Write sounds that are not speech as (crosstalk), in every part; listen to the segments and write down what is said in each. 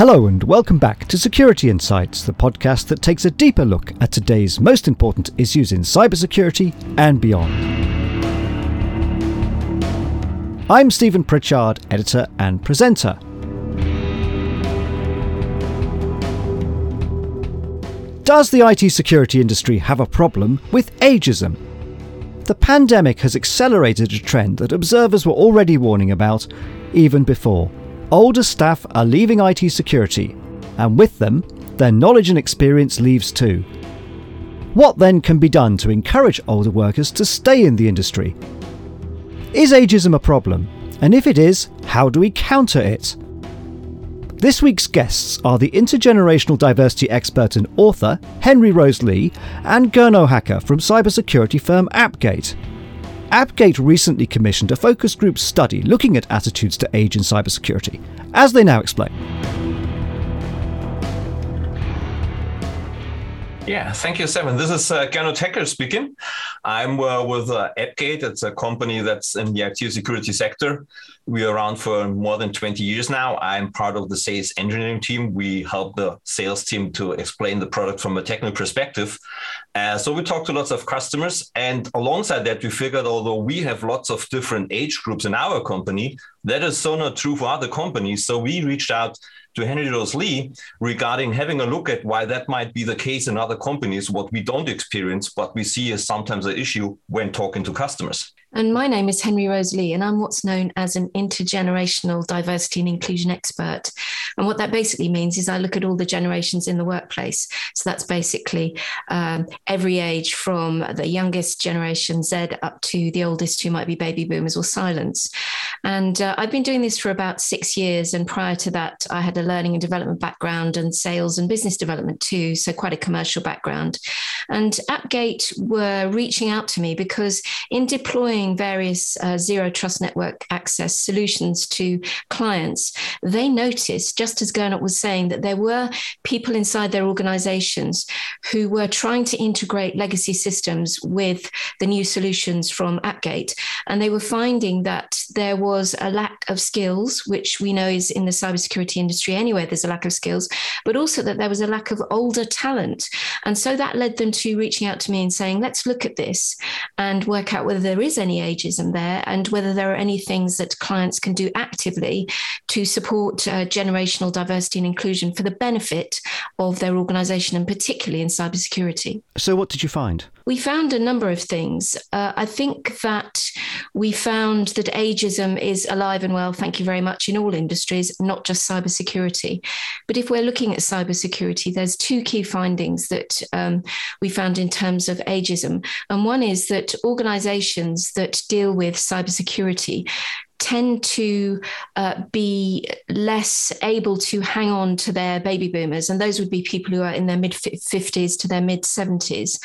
Hello, and welcome back to Security Insights, the podcast that takes a deeper look at today's most important issues in cybersecurity and beyond. I'm Stephen Pritchard, editor and presenter. Does the IT security industry have a problem with ageism? The pandemic has accelerated a trend that observers were already warning about even before older staff are leaving IT security, and with them, their knowledge and experience leaves too. What then can be done to encourage older workers to stay in the industry? Is ageism a problem? And if it is, how do we counter it? This week's guests are the intergenerational diversity expert and author Henry Rose Lee and Gernot Hacker from cybersecurity firm Appgate. Appgate recently commissioned a focus group study looking at attitudes to age in cybersecurity, as they now explain. Yeah, thank you, Simon. This is uh, Gernot speaking. I'm uh, with uh, Appgate. It's a company that's in the IT security sector. We're around for more than 20 years now. I'm part of the sales engineering team. We help the sales team to explain the product from a technical perspective. Uh, so we talk to lots of customers. And alongside that, we figured although we have lots of different age groups in our company, that is so not true for other companies. So we reached out to Henry Rose Lee regarding having a look at why that might be the case in other companies, what we don't experience, but we see is sometimes an issue when talking to customers. And my name is Henry Rose Lee, and I'm what's known as an intergenerational diversity and inclusion expert. And what that basically means is I look at all the generations in the workplace. So that's basically um, every age from the youngest generation Z up to the oldest, who might be baby boomers or silents. And uh, I've been doing this for about six years. And prior to that, I had a learning and development background and sales and business development too. So quite a commercial background. And Appgate were reaching out to me because in deploying various uh, zero trust network access solutions to clients, they noticed, just as Gernot was saying, that there were people inside their organizations who were trying to integrate legacy systems with the new solutions from Appgate. And they were finding that there was a lack of skills, which we know is in the cybersecurity industry anyway, there's a lack of skills, but also that there was a lack of older talent. And so that led them to reaching out to me and saying, let's look at this and work out whether there is any ageism there and whether there are any things that clients can do actively to support uh, generational diversity and inclusion for the benefit of their organization and particularly in cybersecurity. So, what did you find? We found a number of things. Uh, I think that we found that ageism is alive and well, thank you very much, in all industries, not just cybersecurity. But if we're looking at cybersecurity, there's two key findings that um, we found in terms of ageism. And one is that organizations that deal with cybersecurity tend to uh, be less able to hang on to their baby boomers, and those would be people who are in their mid 50s to their mid 70s.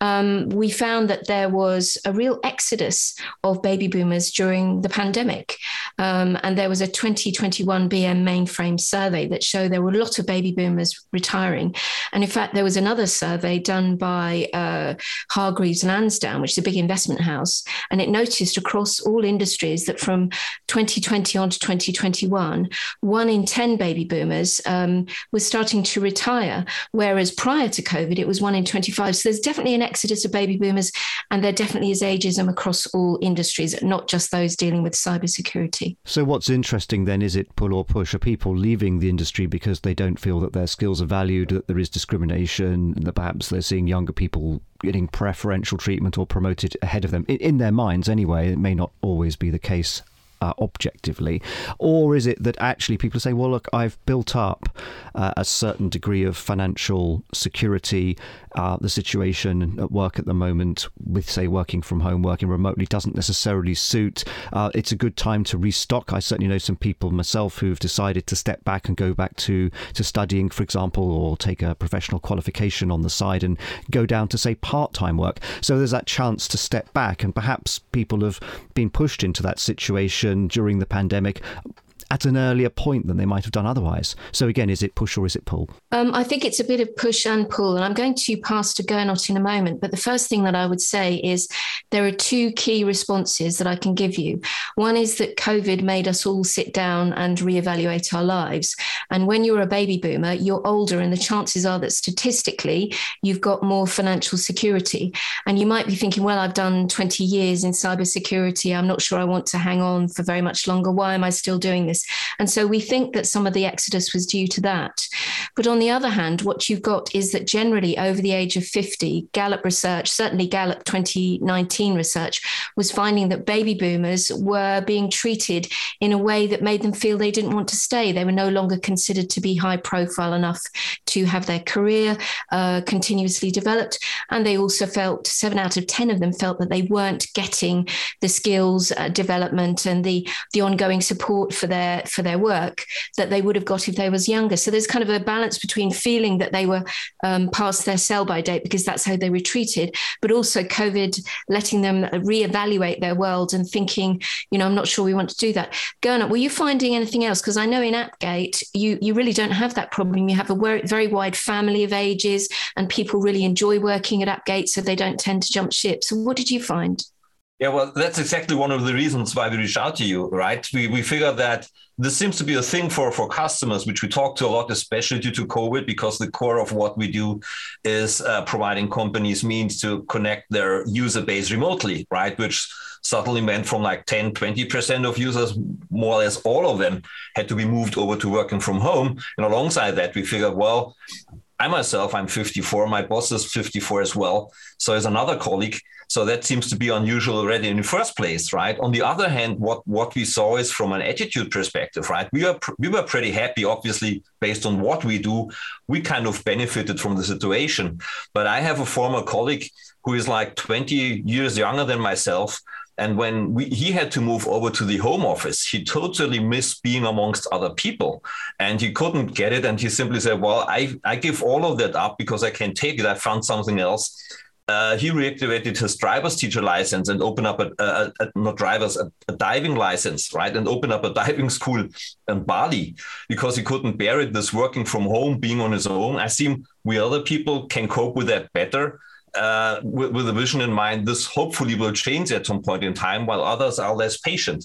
Um, we found that there was a real exodus of baby boomers during the pandemic. Um, and there was a 2021 BM mainframe survey that showed there were a lot of baby boomers retiring. And in fact, there was another survey done by uh, Hargreaves Lansdown, which is a big investment house, and it noticed across all industries that from 2020 on to 2021, one in 10 baby boomers um, was starting to retire, whereas prior to COVID, it was one in 25. So there's definitely an exodus of baby boomers, and there definitely is ageism across all industries, not just those dealing with cybersecurity. So, what's interesting then is it pull or push? Are people leaving the industry because they don't feel that their skills are valued, that there is discrimination, and that perhaps they're seeing younger people getting preferential treatment or promoted ahead of them? In, in their minds, anyway, it may not always be the case uh, objectively? Or is it that actually people say, well, look, I've built up uh, a certain degree of financial security. Uh, the situation at work at the moment, with, say, working from home, working remotely, doesn't necessarily suit. Uh, it's a good time to restock. I certainly know some people myself who've decided to step back and go back to, to studying, for example, or take a professional qualification on the side and go down to, say, part time work. So there's that chance to step back, and perhaps people have been pushed into that situation during the pandemic at an earlier point than they might have done otherwise. So again, is it push or is it pull? Um, I think it's a bit of push and pull, and I'm going to pass to Gernot in a moment. But the first thing that I would say is there are two key responses that I can give you. One is that COVID made us all sit down and reevaluate our lives. And when you're a baby boomer, you're older, and the chances are that statistically you've got more financial security. And you might be thinking, well, I've done 20 years in cybersecurity. I'm not sure I want to hang on for very much longer. Why am I still doing this? And so we think that some of the exodus was due to that. But on the other hand, what you've got is that generally over the age of 50, Gallup research, certainly Gallup 2019 research, was finding that baby boomers were being treated in a way that made them feel they didn't want to stay. They were no longer considered to be high profile enough to have their career uh, continuously developed. And they also felt, seven out of 10 of them felt that they weren't getting the skills uh, development and the, the ongoing support for their, for their work that they would have got if they was younger. So there's kind of a balance between feeling that they were um, past their sell by date because that's how they were treated, but also COVID letting them reevaluate their world and thinking, you know, I'm not sure we want to do that. Gernot, were you finding anything else? Because I know in Appgate, you, you really don't have that problem. You have a very wide family of ages and people really enjoy working at Appgate, so they don't tend to jump ship. So what did you find? Yeah, well, that's exactly one of the reasons why we reached out to you, right? We, we figured that this seems to be a thing for, for customers, which we talk to a lot, especially due to COVID, because the core of what we do is uh, providing companies means to connect their user base remotely, right? Which suddenly meant from like 10, 20% of users, more or less all of them had to be moved over to working from home. And alongside that, we figured, well, I myself, I'm 54. My boss is 54 as well. So is another colleague. So that seems to be unusual already in the first place, right? On the other hand, what what we saw is from an attitude perspective, right? We are we were pretty happy, obviously, based on what we do. We kind of benefited from the situation. But I have a former colleague who is like 20 years younger than myself. And when we, he had to move over to the home office, he totally missed being amongst other people and he couldn't get it. And he simply said, Well, I, I give all of that up because I can't take it. I found something else uh, he reactivated his driver's teacher license and opened up a, a, a not driver's a, a, diving license, right, and opened up a (laughs) diving school in Bali because he couldn't bear it. This working from home, being on his own. I see we other people can cope with that better. Uh, with, with a vision in mind, this hopefully will change at some point in time, while others are less patient,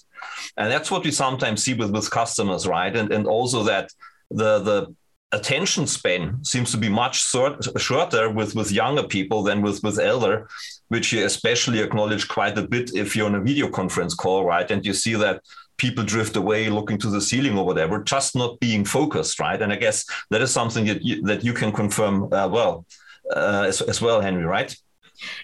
and that's what we sometimes see with with customers, right? And and also that the the attention span seems to be much sort, shorter with, with younger people than with, with elder, which you especially acknowledge quite a bit if you're on a video conference call, right? And you see that people drift away looking to the ceiling or whatever, just not being focused, right? And I guess that is something that you, that you can confirm uh, well uh, as, as well, Henry, right?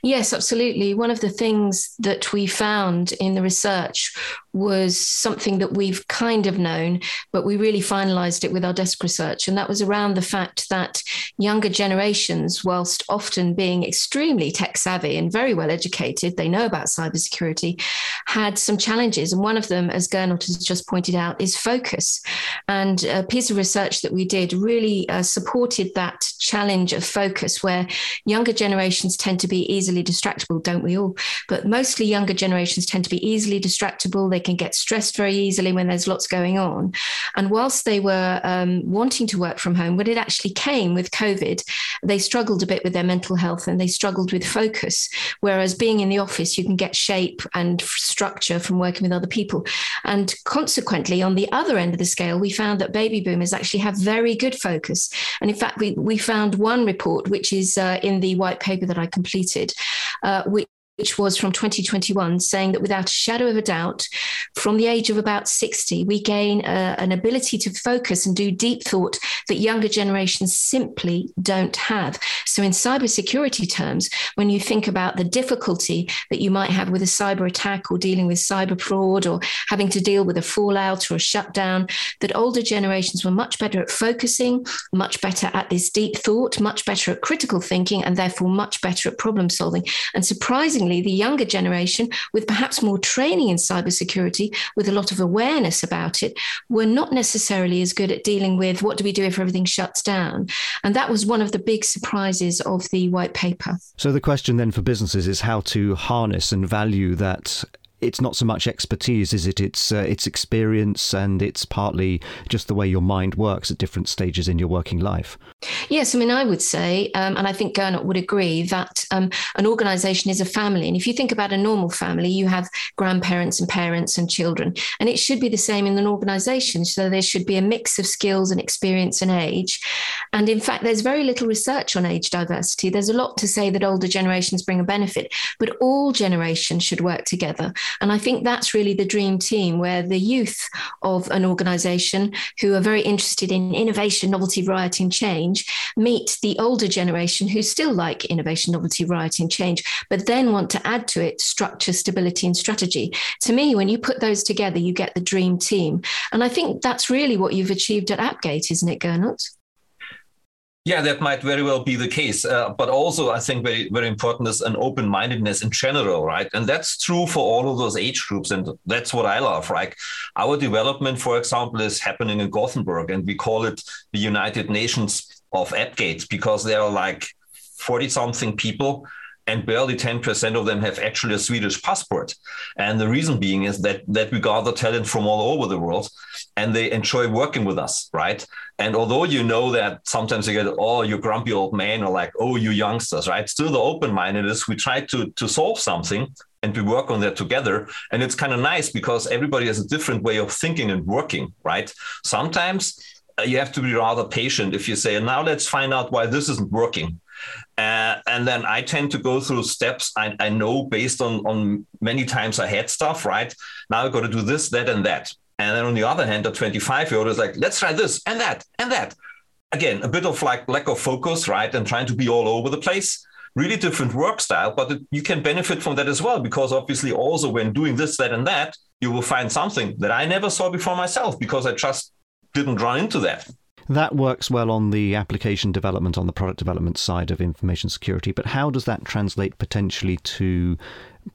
Yes, absolutely. One of the things that we found in the research was something that we've kind of known, but we really finalized it with our desk research. And that was around the fact that younger generations, whilst often being extremely tech savvy and very well educated, they know about cybersecurity, had some challenges. And one of them, as Gernot has just pointed out, is focus. And a piece of research that we did really uh, supported that challenge of focus, where younger generations tend to be easily distractible, don't we all? But mostly younger generations tend to be easily distractible. They can get stressed very easily when there's lots going on. And whilst they were um, wanting to work from home, when it actually came with COVID, they struggled a bit with their mental health and they struggled with focus. Whereas being in the office, you can get shape and structure from working with other people. And consequently, on the other end of the scale, we found that baby boomers actually have very good focus. And in fact, we, we found one report, which is uh, in the white paper that I completed, uh, which which was from 2021, saying that without a shadow of a doubt, from the age of about 60, we gain uh, an ability to focus and do deep thought that younger generations simply don't have. So, in cybersecurity terms, when you think about the difficulty that you might have with a cyber attack or dealing with cyber fraud or having to deal with a fallout or a shutdown, that older generations were much better at focusing, much better at this deep thought, much better at critical thinking, and therefore much better at problem solving. And surprisingly, the younger generation, with perhaps more training in cybersecurity, with a lot of awareness about it, were not necessarily as good at dealing with what do we do if everything shuts down. And that was one of the big surprises of the white paper. So the question then for businesses is how to harness and value that it's not so much expertise, is it? It's uh, it's experience, and it's partly just the way your mind works at different stages in your working life. Yes, I mean, I would say, um, and I think Gernot would agree that um, an organisation is a family, and if you think about a normal family, you have grandparents and parents and children, and it should be the same in an organisation. So there should be a mix of skills and experience and age, and in fact, there's very little research on age diversity. There's a lot to say that older generations bring a benefit, but all generations should work together. And I think that's really the dream team where the youth of an organization who are very interested in innovation, novelty, variety, and change meet the older generation who still like innovation, novelty, variety, and change, but then want to add to it structure, stability, and strategy. To me, when you put those together, you get the dream team. And I think that's really what you've achieved at Appgate, isn't it, Gernot? Yeah, that might very well be the case. Uh, but also, I think very, very important is an open mindedness in general, right? And that's true for all of those age groups. And that's what I love, right? Our development, for example, is happening in Gothenburg, and we call it the United Nations of Appgates because there are like 40 something people and barely 10% of them have actually a Swedish passport. And the reason being is that that we gather talent from all over the world and they enjoy working with us, right? And although you know that sometimes you get, oh, you grumpy old man, or like, oh, you youngsters, right? Still the open-mindedness, we try to to solve something and we work on that together. And it's kind of nice because everybody has a different way of thinking and working, right? Sometimes uh, you have to be rather patient if you say, now let's find out why this isn't working uh, and then I tend to go through steps I, I know based on, on many times I had stuff, right? Now I've got to do this, that, and that. And then on the other hand, a 25 year old is like, let's try this and that and that. Again, a bit of like lack of focus, right? And trying to be all over the place. Really different work style, but it, you can benefit from that as well because obviously, also when doing this, that, and that, you will find something that I never saw before myself because I just didn't run into that. That works well on the application development, on the product development side of information security. But how does that translate potentially to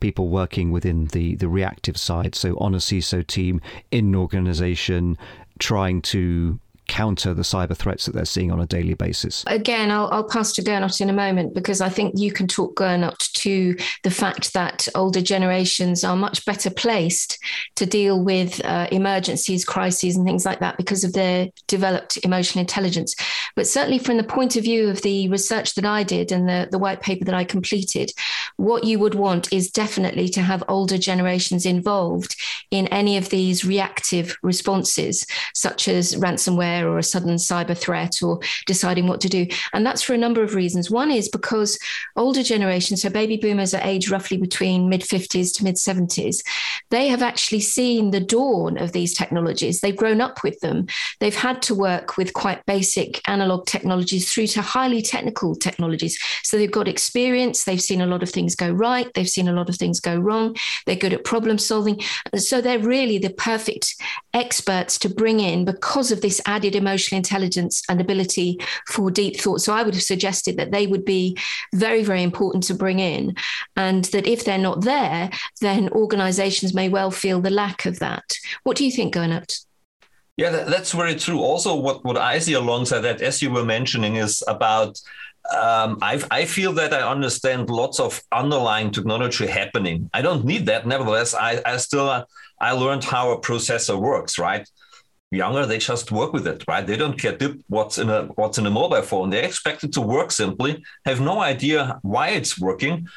people working within the, the reactive side? So, on a CISO team, in an organization, trying to counter the cyber threats that they're seeing on a daily basis? Again, I'll, I'll pass to Gernot in a moment because I think you can talk Gernot to the fact that older generations are much better placed to deal with uh, emergencies, crises, and things like that because of their developed emotional intelligence. But certainly, from the point of view of the research that I did and the, the white paper that I completed, what you would want is definitely to have older generations involved in any of these reactive responses, such as ransomware or a sudden cyber threat or deciding what to do. And that's for a number of reasons. One is because older generations, so baby boomers are aged roughly between mid 50s to mid 70s, they have actually seen the dawn of these technologies. They've grown up with them. They've had to work with quite basic analog technologies through to highly technical technologies. So they've got experience. They've seen a lot of things go right. They've seen a lot of things go wrong. They're good at problem solving. So they're really the perfect experts to bring in because of this added added emotional intelligence and ability for deep thought. So I would have suggested that they would be very, very important to bring in. And that if they're not there, then organizations may well feel the lack of that. What do you think, Gernot? Yeah, that's very true. Also, what, what I see alongside that, as you were mentioning, is about um, I, I, feel that I understand lots of underlying technology happening. I don't need that. Nevertheless, I, I still uh, I learned how a processor works, right? Younger they just work with it right they don't care what's in a what's in a mobile phone they expect it to work simply have no idea why it's working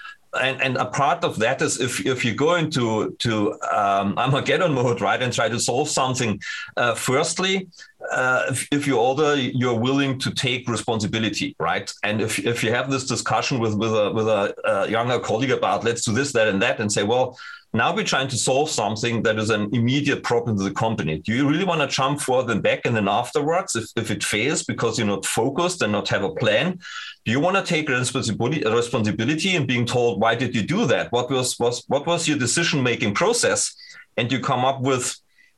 and, and a part of that is if, if you go into to um, Armageddon mode, right, and try to solve something. Uh, firstly, uh, if, if, you're older, you're willing to take responsibility, right? And if, if you have this discussion with with a with a, a younger colleague about let's do this, that, and that, and say, well, now we're trying to solve something that is an immediate problem to the company. Do you really want to jump forward and back and then afterwards, if, if it fails because you're not focused and not have a plan, do you want to take responsibility responsibility and being told why did you do that? What was was what was your decision making process? And you come up with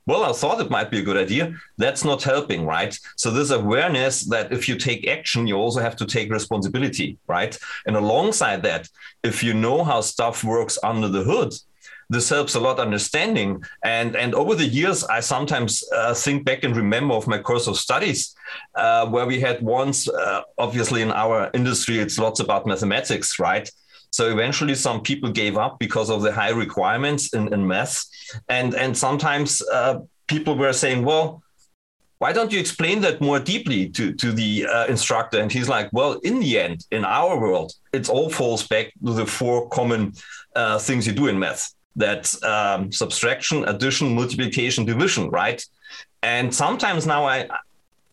well, I thought it might be a good idea. That's not helping, right? So this awareness that if you take action, you also have to take responsibility, right? And alongside that, if you know how stuff works under the hood, this helps a lot understanding. And and over the years, I sometimes uh, think back and remember of my course of studies uh, where we had once, uh, obviously in our industry, it's lots about mathematics, right? So eventually, some people gave up because of the high requirements in, in math, and and sometimes uh, people were saying, well why don't you explain that more deeply to, to the uh, instructor? And he's like, well, in the end, in our world, it all falls back to the four common uh, things you do in math. That's um, subtraction, addition, multiplication, division, right? And sometimes now I,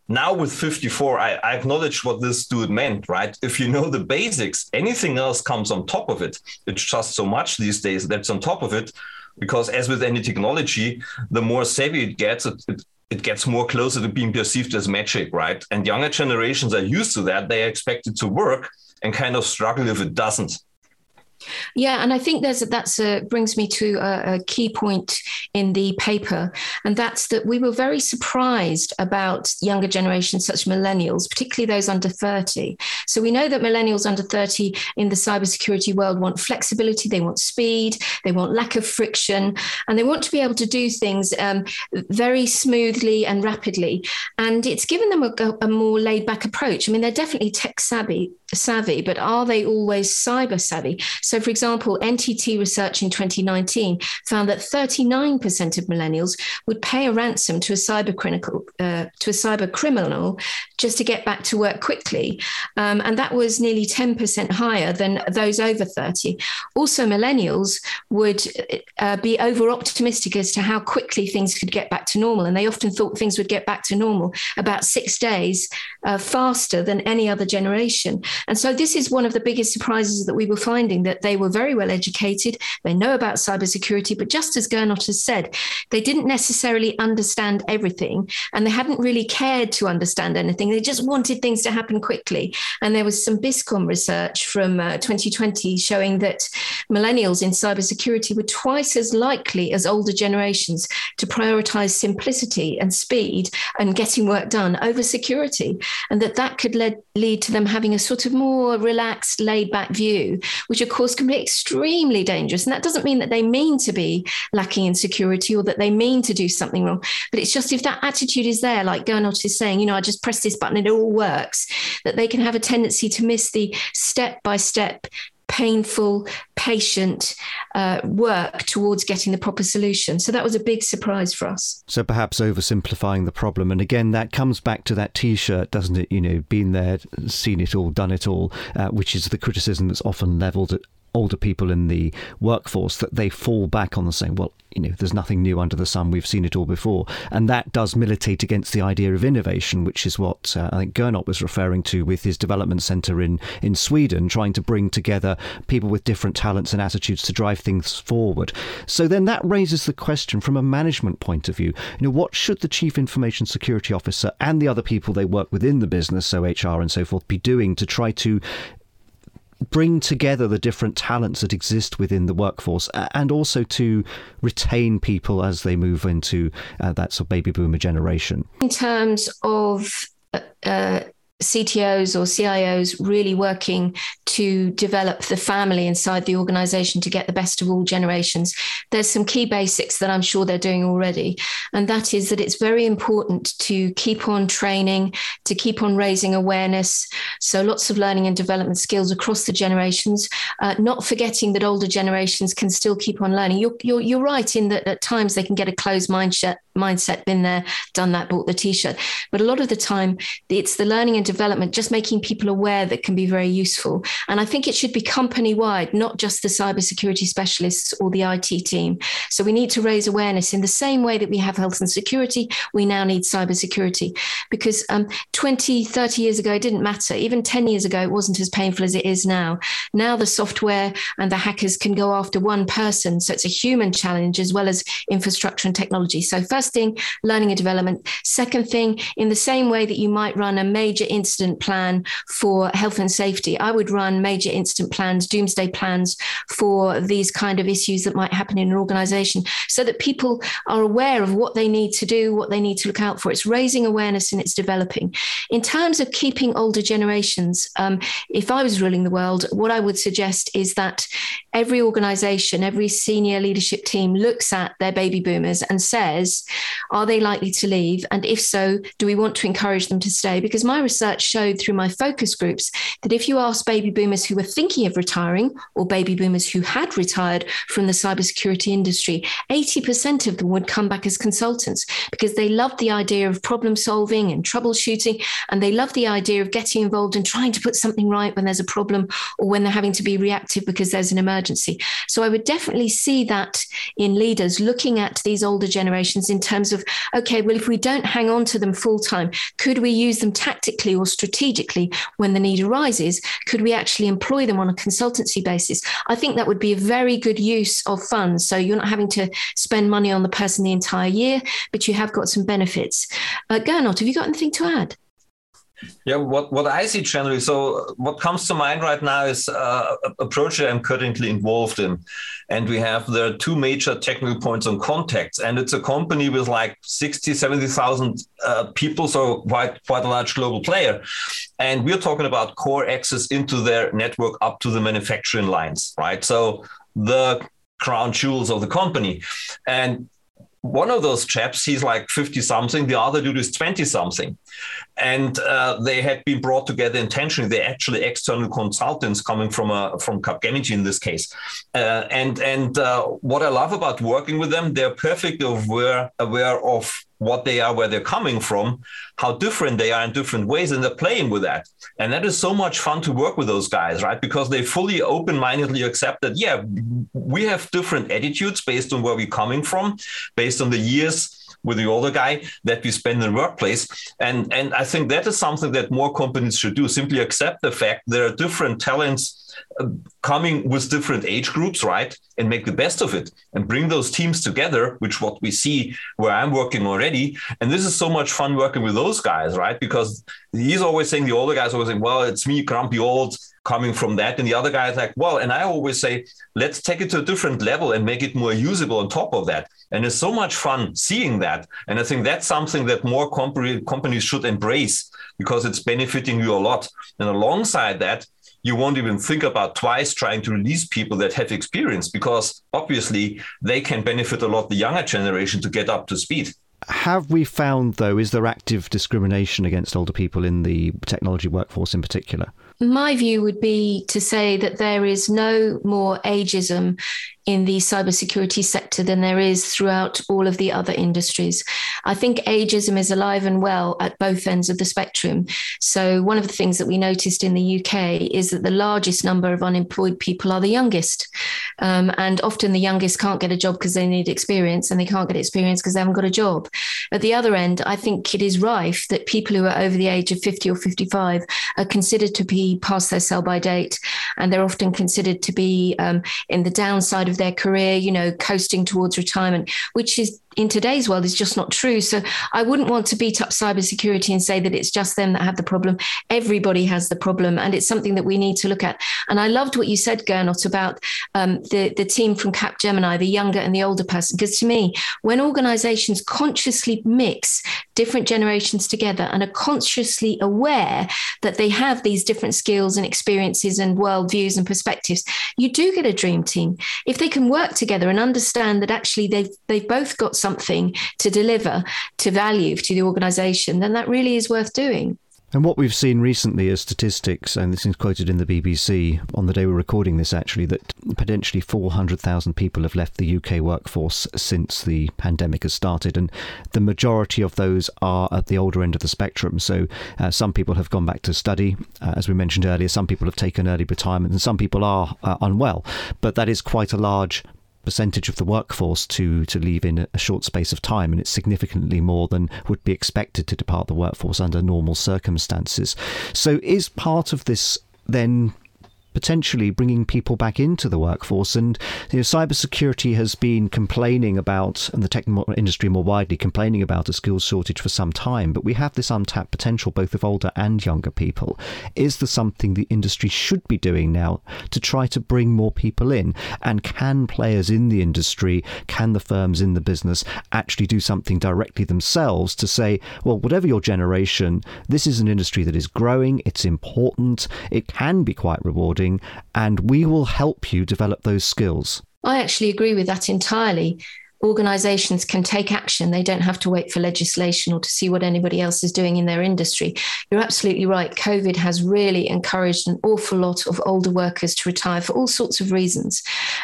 now with 54, I, I acknowledge what this dude meant, right? If you know the basics, anything else comes on top of it. It's just so much these days that's on top of it because as with any technology the more savvy it gets it, it, it gets more closer to being perceived as magic, right? And younger generations are used to that. They expect it to work and kind of struggle if it doesn't. Yeah, and I think there's that's a, brings me to a, a, key point in the paper, and that's that we were very surprised about younger generations, such millennials, particularly those under 30. So we know that millennials under 30 in the cybersecurity world want flexibility, they want speed, they want lack of friction, and they want to be able to do things um, very smoothly and rapidly. And it's given them a, a more laid back approach. I mean, they're definitely tech savvy, savvy, but are they always cyber savvy? So, for example, NTT research in 2019 found that 39% of millennials would pay a ransom to a cyber criminal, uh, to a cyber criminal just to get back to work quickly, um, and that was nearly 10% higher than those over 30. Also, millennials would uh, be over optimistic as to how quickly things could get back to normal, and they often thought things would get back to normal about six days uh, faster than any other generation. And so, this is one of the biggest surprises that we were finding that they were very well educated, they know about cybersecurity, but just as Gernot has said, they didn't necessarily understand everything and they hadn't really cared to understand anything. They just wanted things to happen quickly. And there was some BISCOM research from uh, 2020 showing that millennials in cybersecurity were twice as likely as older generations to prioritize simplicity and speed and getting work done over security, and that that could lead, lead to them having a sort of more relaxed, laid back view, which of course can be extremely dangerous. And that doesn't mean that they mean to be lacking in security or that they mean to do something wrong. But it's just if that attitude is there, like Gernot is saying, you know, I just press this button and it all works, that they can have a tendency to miss the step by step painful, patient uh, work towards getting the proper solution. So that was a big surprise for us. So perhaps oversimplifying the problem. And again, that comes back to that t shirt, doesn't it? You know, been there, seen it all, done it all, uh, which is the criticism that's often levelled at older people in the workforce that they fall back on the same, well, you know, there's nothing new under the sun. We've seen it all before. And that does militate against the idea of innovation, which is what uh, I think Gernot was referring to with his development centre in, in Sweden, trying to bring together people with different talents and attitudes to drive things forward. So then that raises the question from a management point of view, you know, what should the chief information security officer and the other people they work within the business, so HR and so forth, be doing to try to bring together the different talents that exist within the workforce and also to retain people as they move into uh, that sort of baby boomer generation. In terms of uh, CTOs or CIOs really working to develop the family inside the organization to get the best of all generations. There's some key basics that I'm sure they're doing already. And that is that it's very important to keep on training, to keep on raising awareness. So lots of learning and development skills across the generations, uh, not forgetting that older generations can still keep on learning. You're, you're, you're right in that at times they can get a closed mindset, mindset, been there, done that, bought the t-shirt. But a lot of the time it's the learning and development, just making people aware that can be very useful. And I think it should be company wide, not just the cybersecurity specialists or the IT team. So we need to raise awareness in the same way that we have health and security, we now need cybersecurity. Because um, 20, 30 years ago, it didn't matter. Even 10 years ago, it wasn't as painful as it is now. Now the software and the hackers can go after one person. So it's a human challenge as well as infrastructure and technology. So, first learning and development. Second thing, in the same way that you might run a major incident plan for health and safety. I would run major incident plans, doomsday plans for these kind of issues that might happen in an organization so that people are aware of what they need to do, what they need to look out for. It's raising awareness and it's developing. In terms of keeping older generations, um, if I was ruling the world, what I would suggest is that every organization, every senior leadership team looks at their baby boomers and says, are they likely to leave? And if so, do we want to encourage them to stay? Because my research showed through my focus groups that if you ask baby boomers who were thinking of retiring or baby boomers who had retired from the cybersecurity industry, 80% of them would come back as consultants because they loved the idea of problem solving and troubleshooting. And they love the idea of getting involved and trying to put something right when there's a problem or when they're having to be reactive because there's an emergency. So I would definitely see that in leaders looking at these older generations in terms of, okay, well, if we don't hang on to them full time, could we use them tactically or strategically when the need arises? Could we actually employ them on a consultancy basis? I think that would be a very good use of funds. So you're not having to spend money on the person the entire year, but you have got some benefits. Uh, Gernot, have you got anything to add? Yeah, what, what I see generally, so what comes to mind right now is uh, a project I'm currently involved in. And we have the two major technical points on contacts. And it's a company with like 60, 70,000 uh, people, so quite, quite a large global player. And we're talking about core access into their network up to the manufacturing lines, right? So the crown jewels of the company. And one of those chaps, he's like 50 something, the other dude is 20 something. And uh, they had been brought together intentionally. They're actually external consultants coming from a, from Capgemini in this case. Uh, and and uh, what I love about working with them, they're perfectly aware, aware of what they are, where they're coming from, how different they are in different ways, and they're playing with that. And that is so much fun to work with those guys, right? Because they fully open mindedly accept that, yeah, we have different attitudes based on where we're coming from, based on the years with the older guy that we spend in the workplace. And, and I think that is something that more companies should do simply accept the fact there are different talents uh, coming with different age groups, right? And make the best of it and bring those teams together, which what we see where I'm working already. And this is so much fun working with those guys, right? Because he's always saying, the older guys always saying, well, it's me, grumpy old, coming from that. And the other guy is like, well, and I always say, let's take it to a different level and make it more usable on top of that. And it's so much fun seeing that. And I think that's something that more companies should embrace because it's benefiting you a lot. And alongside that, you won't even think about twice trying to release people that have experience because obviously they can benefit a lot the younger generation to get up to speed. Have we found, though, is there active discrimination against older people in the technology workforce in particular? My view would be to say that there is no more ageism in the cybersecurity sector than there is throughout all of the other industries. I think ageism is alive and well at both ends of the spectrum. So, one of the things that we noticed in the UK is that the largest number of unemployed people are the youngest. Um, and often the youngest can't get a job because they need experience and they can't get experience because they haven't got a job. At the other end, I think it is rife that people who are over the age of 50 or 55 are considered to be past their sell by date and they're often considered to be um, in the downside of their career, you know, coasting towards retirement, which is in today's world is just not true. So I wouldn't want to beat up cybersecurity and say that it's just them that have the problem. Everybody has the problem, and it's something that we need to look at. And I loved what you said, Gernot, about um, the the team from Capgemini, the younger and the older person, because to me, when organisations consciously mix different generations together and are consciously aware that they have these different skills and experiences and worldviews and perspectives, you do get a dream team. If they can work together and understand that actually they've they've both got something to deliver to value to the organization, then that really is worth doing. And what we've seen recently is statistics, and this is quoted in the BBC on the day we're recording this actually, that potentially 400,000 people have left the UK workforce since the pandemic has started. And the majority of those are at the older end of the spectrum. So uh, some people have gone back to study, uh, as we mentioned earlier, some people have taken early retirement, and some people are uh, unwell. But that is quite a large percentage of the workforce to to leave in a short space of time, and it's significantly more than would be expected to depart the workforce under normal circumstances. So, is part of this then potentially bringing people back into the workforce. And you know, cybersecurity has been complaining about, and the tech industry more widely complaining about a skills shortage for some time. But we have this untapped potential, both of older and younger people. Is there something the industry should be doing now to try to bring more people in? And can players in the industry, can the firms in the business actually do something directly themselves to say, well, whatever your generation, this is an industry that is growing, it's important, it can be quite rewarding and we will help you develop those skills. I actually agree with that entirely organizations can take action. They don't have to wait for legislation or to see what anybody else is doing in their industry. You're absolutely right. COVID has really encouraged an awful lot of older workers to retire for all sorts of reasons.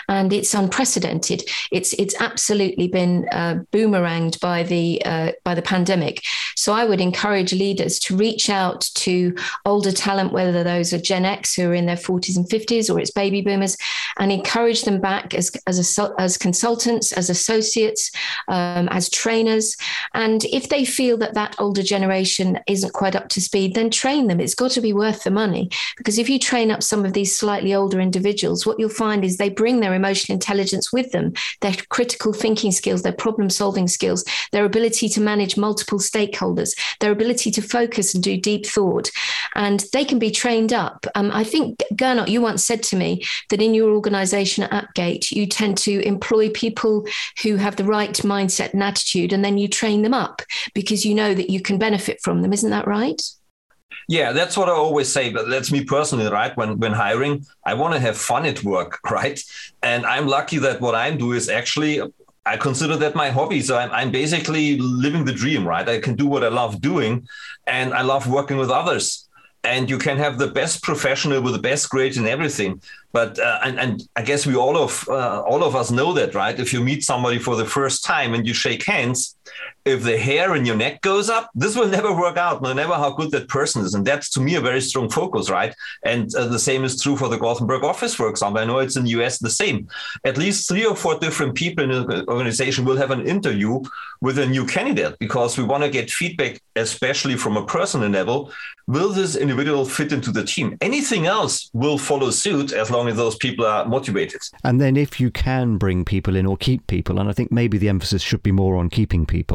And it's unprecedented. It's it's absolutely been uh, boomeranged by the uh, by the pandemic. So I would encourage leaders to reach out to older talent, whether those are Gen X who are in their 40s and 50s or it's baby boomers, and encourage them back as as, a, as consultants, as associates associates, um, as trainers. And if they feel that that older generation isn't quite up to speed, then train them. It's got to be worth the money. Because if you train up some of these slightly older individuals, what you'll find is they bring their emotional intelligence with them, their critical thinking skills, their problem solving skills, their ability to manage multiple stakeholders, their ability to focus and do deep thought. And they can be trained up. Um, I think, Gernot, you once said to me that in your organization at Appgate, you tend to employ people who have the right mindset and attitude, and then you train them up because you know that you can benefit from them. Isn't that right? Yeah, that's what I always say. But that's me personally, right? When when hiring, I want to have fun at work, (laughs) right? And I'm lucky that what I'm doing is actually I consider that my hobby. So I'm, I'm basically living the dream, right? I can do what I love doing, and I love working with others and you can have the best professional with the best grades and everything. But uh, and, and i guess we all of uh, all of us know that right? If you meet somebody for the first time and you shake hands if the hair in your neck goes up this will never work out no matter how good that person is. And that's to me a very strong focus right? And uh, the same is true for the gothenburg office for example. I know it's in the us the same. At least three or four different people in the organization will have an interview with a new candidate because we want to get feedback especially from a personal level. Will this individual fit into the team? Anything else will follow suit as long long as those people are motivated. And then if you can bring people in or keep people, and I think maybe the emphasis should be more on keeping people,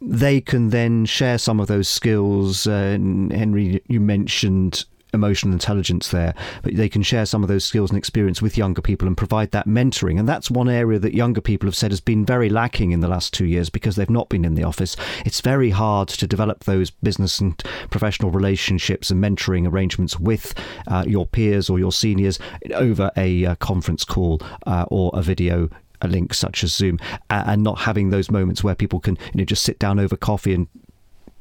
they can then share some of those skills. Uh, Henry, you mentioned emotional intelligence there, but they can share some of those skills and experience with younger people and provide that mentoring. And that's one area that younger people have said has been very lacking in the last two years because they've not been in the office. It's very hard to develop those business and professional relationships and mentoring arrangements with uh, your peers or your seniors over a uh, conference call uh, or a video a link such as Zoom, and not having those moments where people can you know just sit down over coffee and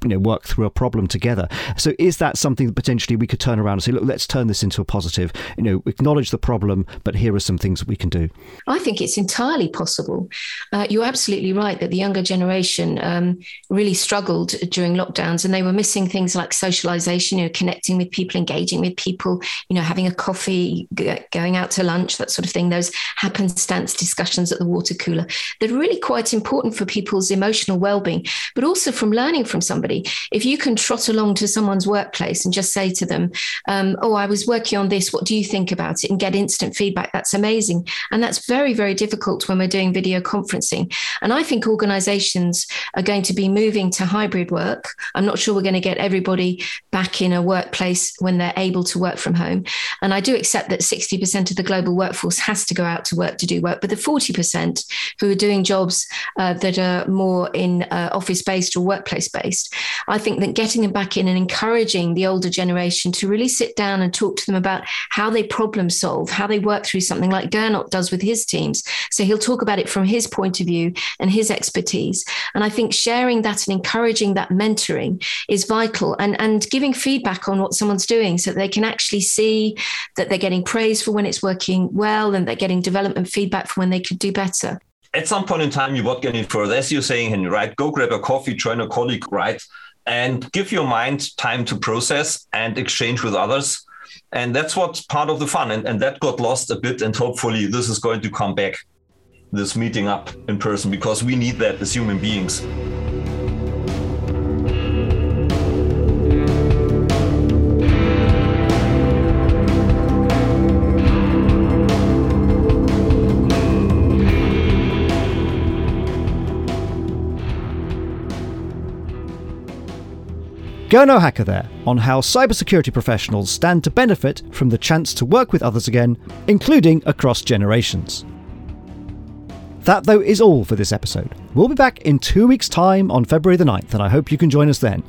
you know work through a problem together. So is that something that potentially we could turn around and say, look, let's turn this into a positive. You know, acknowledge the problem, but here are some things that we can do. I think it's entirely possible. Uh, you're absolutely right that the younger generation um, really struggled during lockdowns, and they were missing things like socialization, you know, connecting with people, engaging with people, you know, having a coffee, g- going out to lunch, that sort of thing. Those happenstance discussions at the water cooler. They're really quite important for people's emotional well-being, but also from learning from somebody somebody. If you can trot along to someone's workplace and just say to them, um, Oh, I was working on this. What do you think about it? And get instant feedback. That's amazing. And that's very, very difficult when we're doing video conferencing. And I think organizations are going to be moving to hybrid work. I'm not sure we're going to get everybody back in a workplace when they're able to work from home. And I do accept that 60% of the global workforce has to go out to work to do work, but the 40% who are doing jobs uh, that are more in uh, office based or workplace based, I think that getting them back in and encouraging the older generation to really sit down and talk to them about how they problem solve, how they work through something like Gernot does with his teams. So he'll talk about it from his point of view and his expertise. And I think sharing that and encouraging that mentoring is vital and, and giving feedback on what someone's doing so that they can actually see that they're getting praise for when it's working well and they're getting development feedback for when they could do better at some point in time, you won't get any further. As you're saying, Henry, right? Go grab a coffee, join a colleague, right? And give your mind time to process and exchange with others. And that's what's part of the fun. And, and that got lost a bit. And hopefully, this is going to come back, this meeting up in person, because we need that as human beings. Gernot Hacker there on how cybersecurity professionals stand to benefit from the chance to work with others again, including across generations. That, though, is all for this episode. We'll be back in two weeks' time on February the 9th, and I hope you can join us then.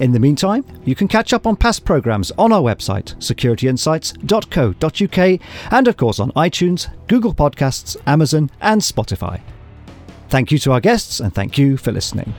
In the meantime, you can catch up on past programmes on our website, securityinsights.co.uk, and of course on iTunes, Google Podcasts, Amazon, and Spotify. Thank you to our guests, and thank you for listening.